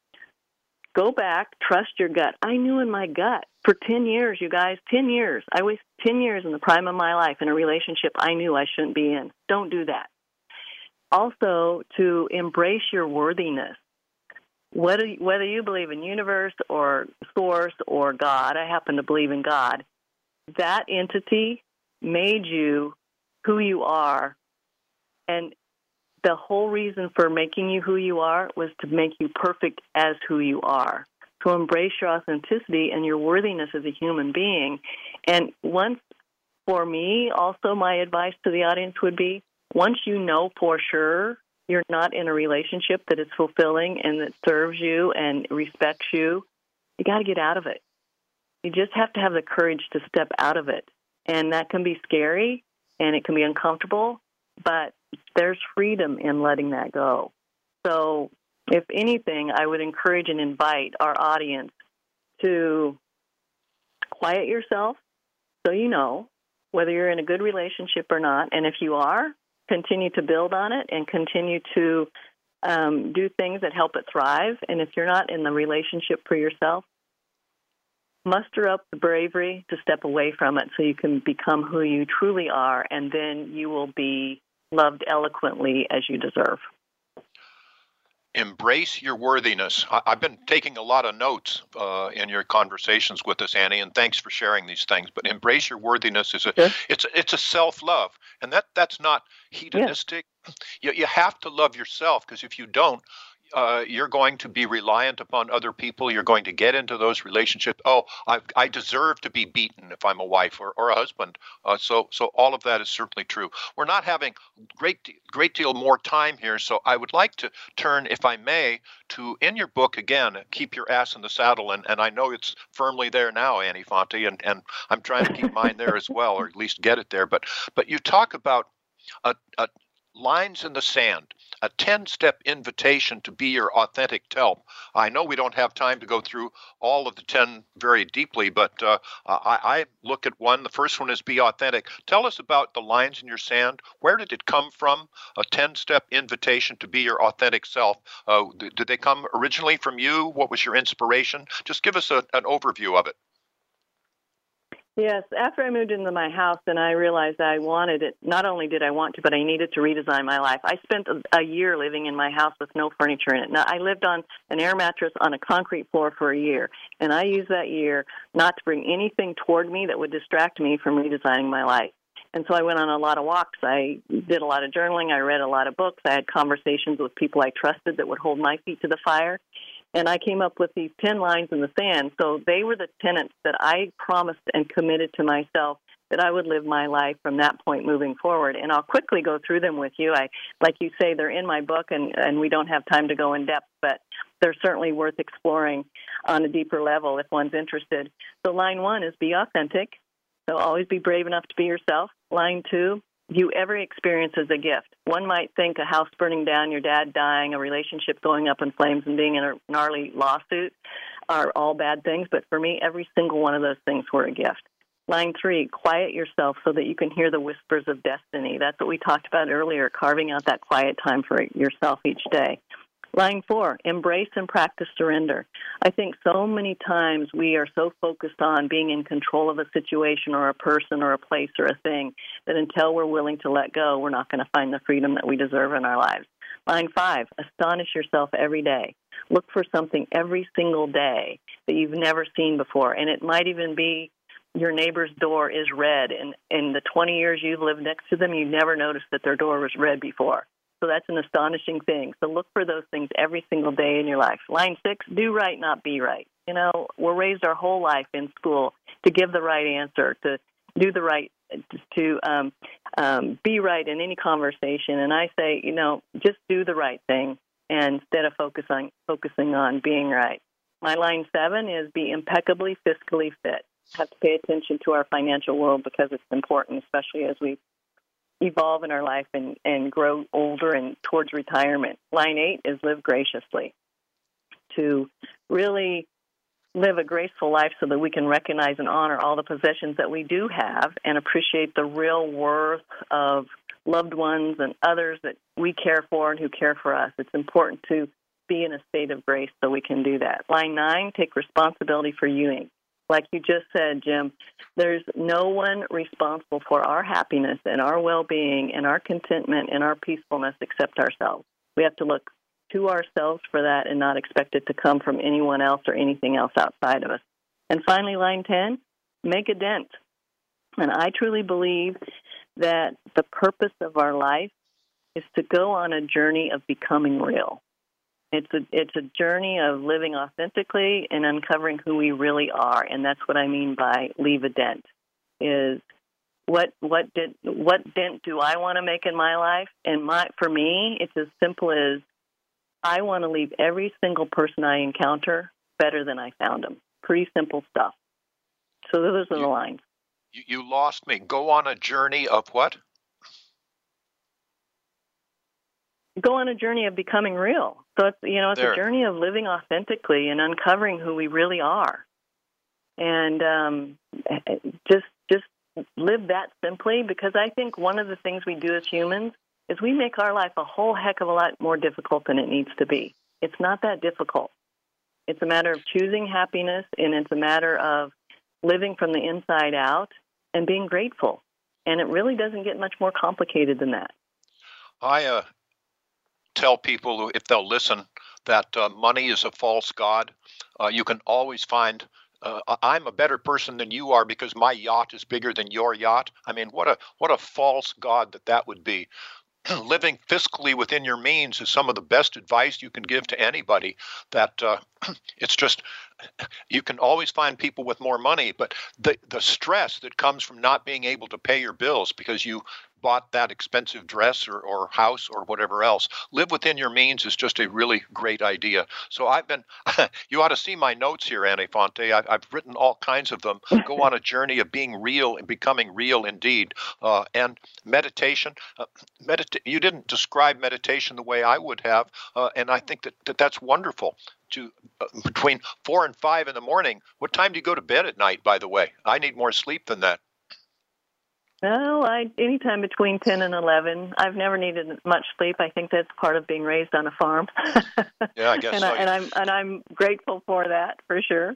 go back, trust your gut. I knew in my gut for ten years, you guys, ten years. I was ten years in the prime of my life in a relationship I knew I shouldn't be in. Don't do that. Also, to embrace your worthiness whether whether you believe in universe or source or God, I happen to believe in God. That entity made you who you are, and the whole reason for making you who you are was to make you perfect as who you are. To embrace your authenticity and your worthiness as a human being. And once, for me, also my advice to the audience would be once you know for sure you're not in a relationship that is fulfilling and that serves you and respects you, you got to get out of it. You just have to have the courage to step out of it. And that can be scary and it can be uncomfortable, but there's freedom in letting that go. So, if anything, I would encourage and invite our audience to quiet yourself so you know whether you're in a good relationship or not. And if you are, continue to build on it and continue to um, do things that help it thrive. And if you're not in the relationship for yourself, muster up the bravery to step away from it so you can become who you truly are, and then you will be loved eloquently as you deserve. Embrace your worthiness. I, have been taking a lot of notes uh, in your conversations with us, Annie, and thanks for sharing these things. But embrace your worthiness is a Sure. it's a, it's a self love, and that that's not hedonistic. You you have to love yourself because if you don't, uh, you're going to be reliant upon other people. You're going to get into those relationships. Oh, I, I deserve to be beaten if I'm a wife or, or a husband. Uh, so, so all of that is certainly true. We're not having great great deal more time here, so I would like to turn, if I may, to in your book again. Keep your ass in the saddle, and, and I know it's firmly there now, Annie Fonte, and, and I'm trying to keep mine there as well, or at least get it there. But but you talk about a, a lines in the sand a 10 step invitation to be your authentic self. I know we don't have time to go through all of the 10 very deeply, but uh, I, I, look at one. The first one is be authentic. Tell us about the lines in your sand. Where did it come from? A 10 step invitation to be your authentic self. Uh, did they come originally from you? What was your inspiration? Just give us a, an overview of it. Yes, after I moved into my house and I realized I wanted it, not only did I want to, but I needed to redesign my life. I spent a, year living in my house with no furniture in it. Now, I lived on an air mattress on a concrete floor for a year, and I used that year not to bring anything toward me that would distract me from redesigning my life. And so I went on a lot of walks. I did a lot of journaling. I read a lot of books. I had conversations with people I trusted that would hold my feet to the fire and I came up with these 10 lines in the sand. So they were the tenets that I promised and committed to myself that I would live my life from that point moving forward. And I'll quickly go through them with you. I, like you say, they're in my book, and, and we don't have time to go in depth, but they're certainly worth exploring on a deeper level if one's interested. So line one is be authentic. So always be brave enough to be yourself. Line two, view every experience as a gift. One might think a house burning down, your dad dying, a relationship going up in flames, and being in a gnarly lawsuit are all bad things. But for me, every single one of those things were a gift. Line three, quiet yourself so that you can hear the whispers of destiny. That's what we talked about earlier, carving out that quiet time for yourself each day. Line four, embrace and practice surrender. I think so many times we are so focused on being in control of a situation or a person or a place or a thing that until we're willing to let go, we're not going to find the freedom that we deserve in our lives. Line five, astonish yourself every day. Look for something every single day that you've never seen before. And it might even be your neighbor's door is red. And in the 20 years you've lived next to them, you never noticed that their door was red before. So that's an astonishing thing. So look for those things every single day in your life. Line six, do right, not be right. You know, we're raised our whole life in school to give the right answer, to do the right, to um, um, be right in any conversation. And I say, you know, just do the right thing instead of focus on, focusing on being right. My line seven is be impeccably fiscally fit. Have to pay attention to our financial world because it's important, especially as we evolve in our life and, and grow older and towards retirement. Line eight is live graciously. To really live a graceful life so that we can recognize and honor all the possessions that we do have and appreciate the real worth of loved ones and others that we care for and who care for us. It's important to be in a state of grace so we can do that. Line nine, take responsibility for you like you just said, Jim, there's no one responsible for our happiness and our well being and our contentment and our peacefulness except ourselves. We have to look to ourselves for that and not expect it to come from anyone else or anything else outside of us. And finally, line 10 make a dent. And I truly believe that the purpose of our life is to go on a journey of becoming real. It's a it's a journey of living authentically and uncovering who we really are, and that's what I mean by leave a dent. Is what what did what dent do I want to make in my life? And my for me, it's as simple as I want to leave every single person I encounter better than I found them. Pretty simple stuff. So those are the lines. You, you lost me. Go on a journey of what? go on a journey of becoming real. So it's you know it's there. a journey of living authentically and uncovering who we really are, and um, just just live that simply. Because I think one of the things we do as humans is we make our life a whole heck of a lot more difficult than it needs to be. It's not that difficult. It's a matter of choosing happiness, and it's a matter of living from the inside out and being grateful. And it really doesn't get much more complicated than that. I uh, tell people if they'll listen that uh, money is a false god. Uh, you can always find. Uh, I'm a better person than you are because my yacht is bigger than your yacht. I mean, what a what a false god that that would be. Living fiscally within your means is some of the best advice you can give to anybody. That uh, it's just you can always find people with more money, but the the stress that comes from not being able to pay your bills because you bought that expensive dress or, or house or whatever else. Live within your means is just a really great idea. So I've been, you ought to see my notes here, Annie Fonte. I, have written all kinds of them. Go on a journey of being real and becoming real indeed. Uh, and meditation, uh, medita- you didn't describe meditation the way I would have. Uh, and I think that, that that's wonderful to uh, between four and five in the morning. What time do you go to bed at night? By the way, I need more sleep than that. Well, I anytime between ten and eleven. I've never needed much sleep. I think that's part of being raised on a farm. yeah, I guess and, so. I, and I'm and I'm grateful for that for sure.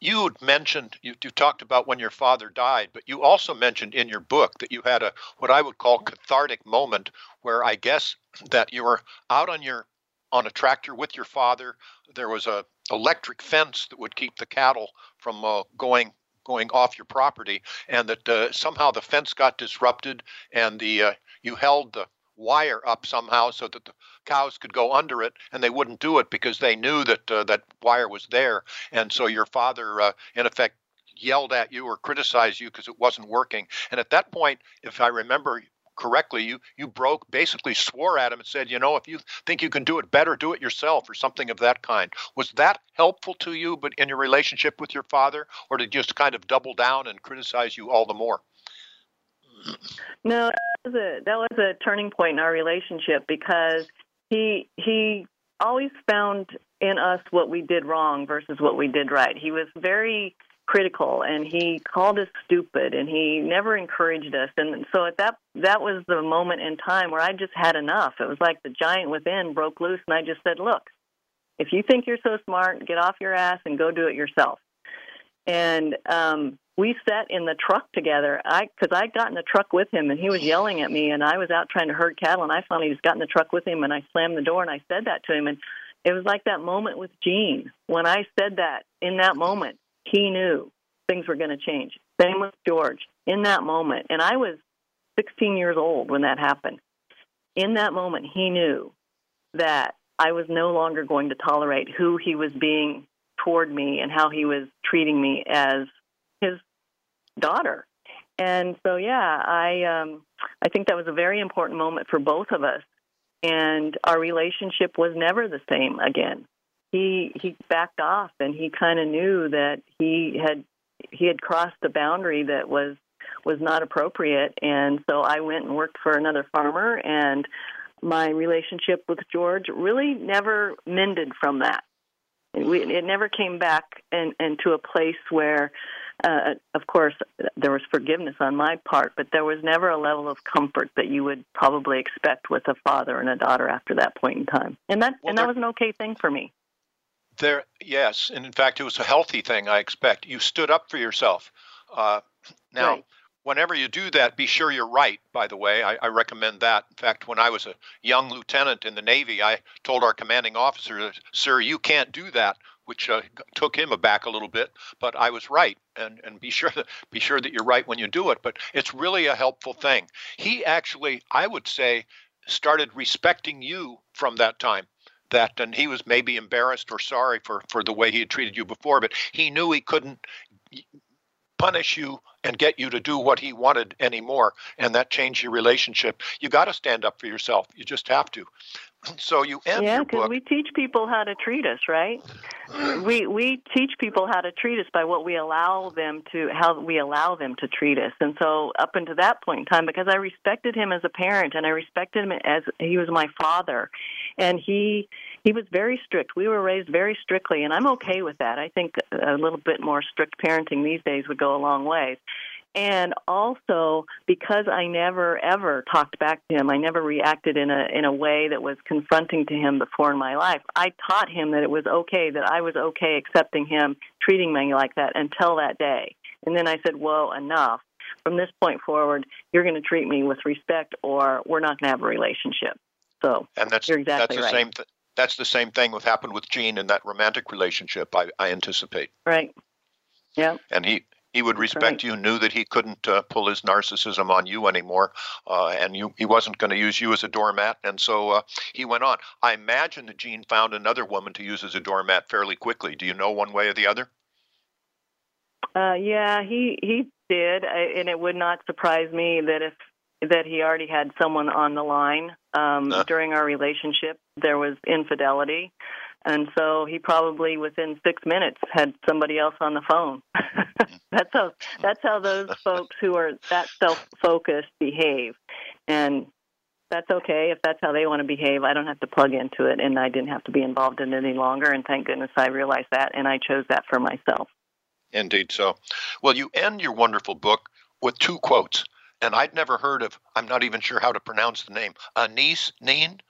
You mentioned you, you talked about when your father died, but you also mentioned in your book that you had a what I would call cathartic moment where I guess that you were out on your on a tractor with your father. There was a electric fence that would keep the cattle from uh, going going off your property, and that uh, somehow the fence got disrupted, and the uh, you held the wire up somehow so that the cows could go under it, and they wouldn't do it because they knew that uh, that wire was there, and so your father, uh, in effect, yelled at you or criticized you because it wasn't working. And at that point, if I remember correctly, you you broke basically swore at him and said, you know, if you think you can do it better, do it yourself or something of that kind. Was that helpful to you, but in your relationship with your father, or did just kind of double down and criticize you all the more? No, that was a that was a turning point in our relationship because he he always found in us what we did wrong versus what we did right. He was very critical and he called us stupid and he never encouraged us and so at that that was the moment in time where I just had enough. It was like the giant within broke loose and I just said, "Look, if you think you're so smart, get off your ass and go do it yourself." And um we sat in the truck together. I cuz I got in the truck with him and he was yelling at me and I was out trying to herd cattle and I finally just got in the truck with him and I slammed the door and I said that to him and it was like that moment with Gene. When I said that in that moment, he knew things were going to change. Same with George in that moment. And I was 16 years old when that happened. In that moment, he knew that I was no longer going to tolerate who he was being toward me and how he was treating me as his daughter. And so, yeah, I um, I think that was a very important moment for both of us. And our relationship was never the same again he he backed off and he kind of knew that he had he had crossed the boundary that was was not appropriate and so I went and worked for another farmer and my relationship with George really never mended from that. It, we, it never came back and into a place where, uh, of course, there was forgiveness on my part, but there was never a level of comfort that you would probably expect with a father and a daughter after that point in time. And that well, and that was an okay thing for me. There, yes, and in fact, it was a healthy thing. I expect you stood up for yourself. Uh, now, right. whenever you do that, be sure you're right. By the way, I, I, recommend that. In fact, when I was a young lieutenant in the Navy, I told our commanding officer, "Sir, you can't do that." Which uh, took him aback a little bit, but I was right, and and be sure that be sure that you're right when you do it. But it's really a helpful thing. He actually, I would say, started respecting you from that time that and he was maybe embarrassed or sorry for for the way he had treated you before but he knew he couldn't punish you and get you to do what he wanted anymore and that changed your relationship. You got to stand up for yourself. You just have to. So you end yeah because we teach people how to treat us right? We we teach people how to treat us by what we allow them to how we allow them to treat us. And so up until that point in time because i respected him as a parent and i respected him as he was my father and he he was very strict we were raised very strictly and i'm okay with that i think a little bit more strict parenting these days would go a long way. and also because I never ever talked back to him, I never reacted in a in a way that was confronting to him before in my life. I taught him that it was okay, that I was okay accepting him, treating me like that until that day. And then I said, "Whoa, enough! From this point forward, you're going to treat me with respect, or we're not going to have a relationship." So, and that's you're exactly that's the right. same. Th- that's the same thing with happened with Gene in that romantic relationship. I, I anticipate. Right. Yeah. And he he would respect right. you, knew that he couldn't uh, pull his narcissism on you anymore, uh, and you, he wasn't going to use you as a doormat. And so uh, he went on. I imagine that Gene found another woman to use as a doormat fairly quickly. Do you know one way or the other? Uh, yeah, he he did, I, and it would not surprise me that if that he already had someone on the line um, Uh. during our relationship. There was infidelity, and so he probably within six minutes had somebody else on the phone. that's how that's how those folks who are that self-focused behave, and that's okay if that's how they want to behave. I don't have to plug into it, and I didn't have to be involved in it any longer. And thank goodness I realized that, and I chose that for myself. Indeed so. Well, you end your wonderful book with two quotes, and I'd never heard of, I'm not even sure how to pronounce the name, Anais Nin,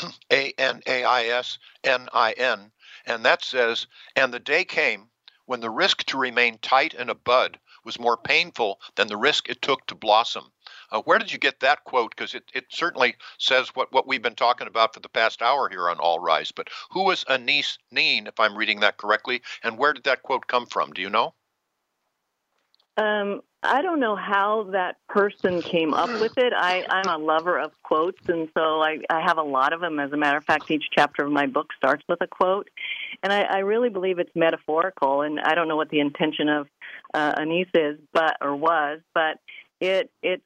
A N A I S N I N, and that says, And the day came when the risk to remain tight in a bud was more painful than the risk it took to blossom. Uh, where did you get that quote? Because it, it certainly says what, what we've been talking about for the past hour here on All Rise. But who was Anais Nin, if I'm reading that correctly, and where did that quote come from? Do you know? Um, I don't know how that person came up with it. I, I'm a lover of quotes, and so I, I have a lot of them. As a matter of fact, each chapter of my book starts with a quote, and I, I really believe it's metaphorical. And I don't know what the intention of uh, Anise is, but or was, but it it's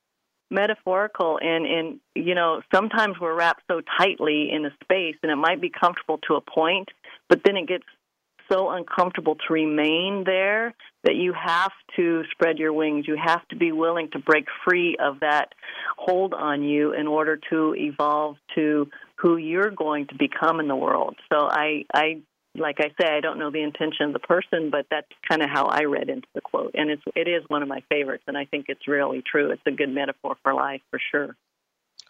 metaphorical and and you know sometimes we're wrapped so tightly in a space and it might be comfortable to a point but then it gets so uncomfortable to remain there that you have to spread your wings. You have to be willing to break free of that hold on you in order to evolve to who you're going to become in the world. So I, I like I say, I don't know the intention of the person, but that's kind of how I read into the quote, and it's it is one of my favorites, and I think it's really true. It's a good metaphor for life for sure.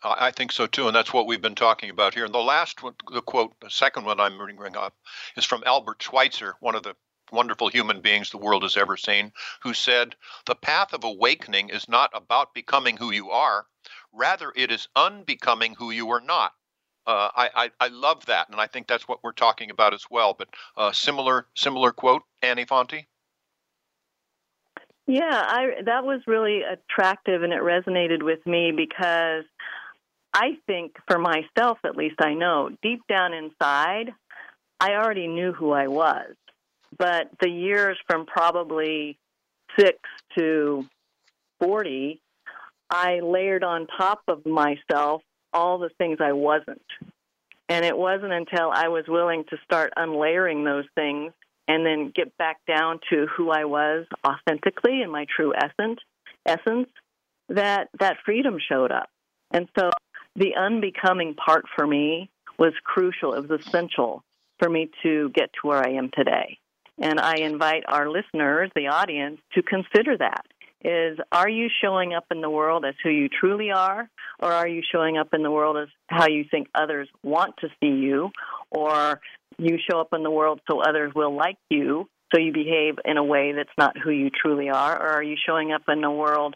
I think so too, and that's what we've been talking about here. And the last one, the quote, the second one I'm bringing up, is from Albert Schweitzer, one of the wonderful human beings the world has ever seen, who said, The path of awakening is not about becoming who you are, rather, it is unbecoming who you are not. Uh, I, I, I love that, and I think that's what we're talking about as well. But uh, similar similar quote, Annie Fonte. Yeah, I that was really attractive and it resonated with me because I think for myself at least I know deep down inside I already knew who I was. But the years from probably 6 to 40 I layered on top of myself all the things I wasn't. And it wasn't until I was willing to start unlayering those things and then get back down to who I was authentically in my true essence, essence, that that freedom showed up. And so the unbecoming part for me was crucial. It was essential for me to get to where I am today. And I invite our listeners, the audience, to consider that. Is are you showing up in the world as who you truly are, or are you showing up in the world as how you think others want to see you, or you show up in the world so others will like you, so you behave in a way that's not who you truly are, or are you showing up in the world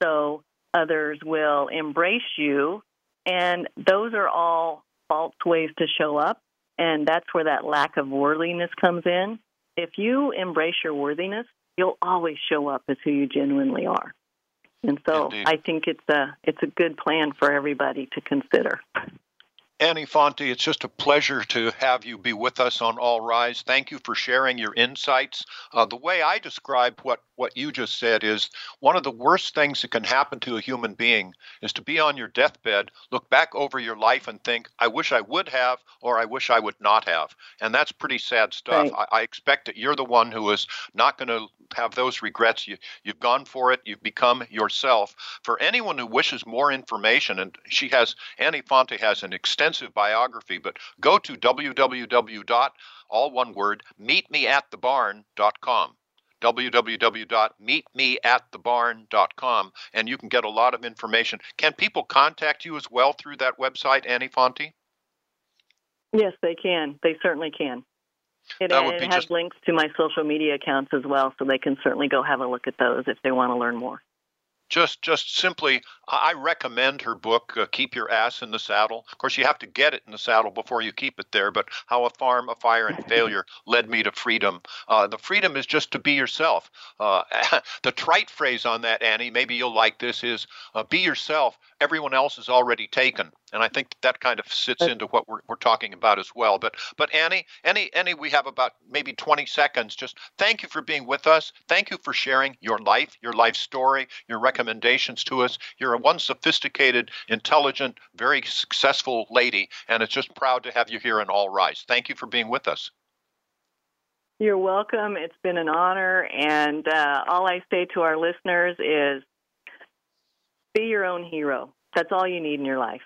so others will embrace you? And those are all false ways to show up, and that's where that lack of worthiness comes in. If you embrace your worthiness, you'll always show up as who you genuinely are. And so Indeed. I think it's a it's a good plan for everybody to consider. Annie Fonte, it's just a pleasure to have you be with us on All Rise. Thank you for sharing your insights. Uh, the way I describe what, what you just said is one of the worst things that can happen to a human being is to be on your deathbed, look back over your life, and think, I wish I would have, or I wish I would not have. And that's pretty sad stuff. Right. I, I expect that you're the one who is not going to have those regrets. You, you've gone for it, you've become yourself. For anyone who wishes more information, and she has, Annie Fonte has an extensive biography, but go to www. all one word, meetmeatthebarn.com www.meetmeatthebarn.com and you can get a lot of information. Can people contact you as well through that website, Annie Fonte? Yes, they can. They certainly can. It, That would and be has just- links to my social media accounts as well, so they can certainly go have a look at those if they want to learn more. Just just simply i recommend her book uh, keep your ass in the saddle. Of course you have to get it in the saddle before you keep it there but how a farm a fire and failure led me to freedom. Uh, the freedom is just to be yourself. Uh, the trite phrase on that annie maybe you'll like this is uh, be yourself. Everyone else is already taken. And I think that kind of sits into what we're, we're talking about as well. But but Annie, Annie, Annie, we have about maybe 20 seconds. Just thank you for being with us. Thank you for sharing your life, your life story, your recommendations to us. You're a one sophisticated, intelligent, very successful lady, and it's just proud to have you here in All Rise. Thank you for being with us. You're welcome. It's been an honor. And uh, all I say to our listeners is be your own hero. That's all you need in your life.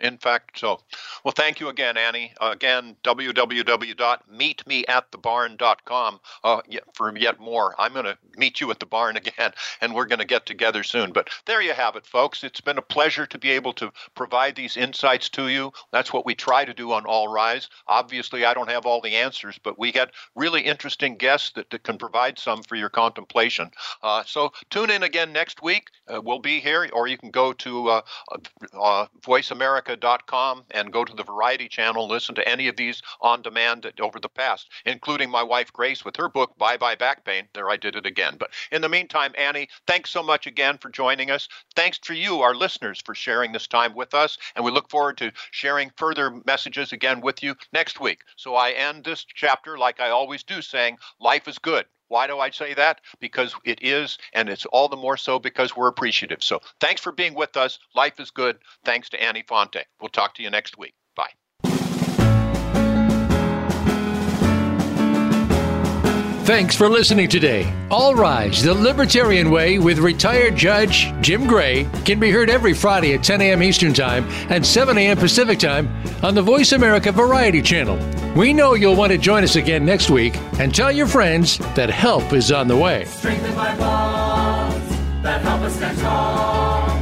In fact, so. Well, thank you again, Annie. Uh, again, www.meetmeatthebarn.com uh, for yet more. I'm going to meet you at the barn again, and we're going to get together soon. But there you have it, folks. It's been a pleasure to be able to provide these insights to you. That's what we try to do on All Rise. Obviously, I don't have all the answers, but we get really interesting guests that, that can provide some for your contemplation. Uh, so tune in again next week. Uh, we'll be here, or you can go to uh, uh, Voice America america.com and go to the Variety channel, listen to any of these on demand over the past, including my wife Grace with her book, Bye Bye Back Pain. There I did it again. But in the meantime, Annie, thanks so much again for joining us. Thanks for you, our listeners, for sharing this time with us. And we look forward to sharing further messages again with you next week. So I end this chapter, like I always do, saying, Life is good. Why do I say that? Because it is, and it's all the more so because we're appreciative. So thanks for being with us. Life is good. Thanks to Annie Fonte. We'll talk to you next week. Bye. Thanks for listening today. All Rise, the Libertarian Way with retired Judge Jim Gray can be heard every Friday at 10 a.m. Eastern Time and 7 a.m. Pacific Time on the Voice America Variety Channel. We know you'll want to join us again next week and tell your friends that help is on the way. Strengthened by bonds that help us stand tall.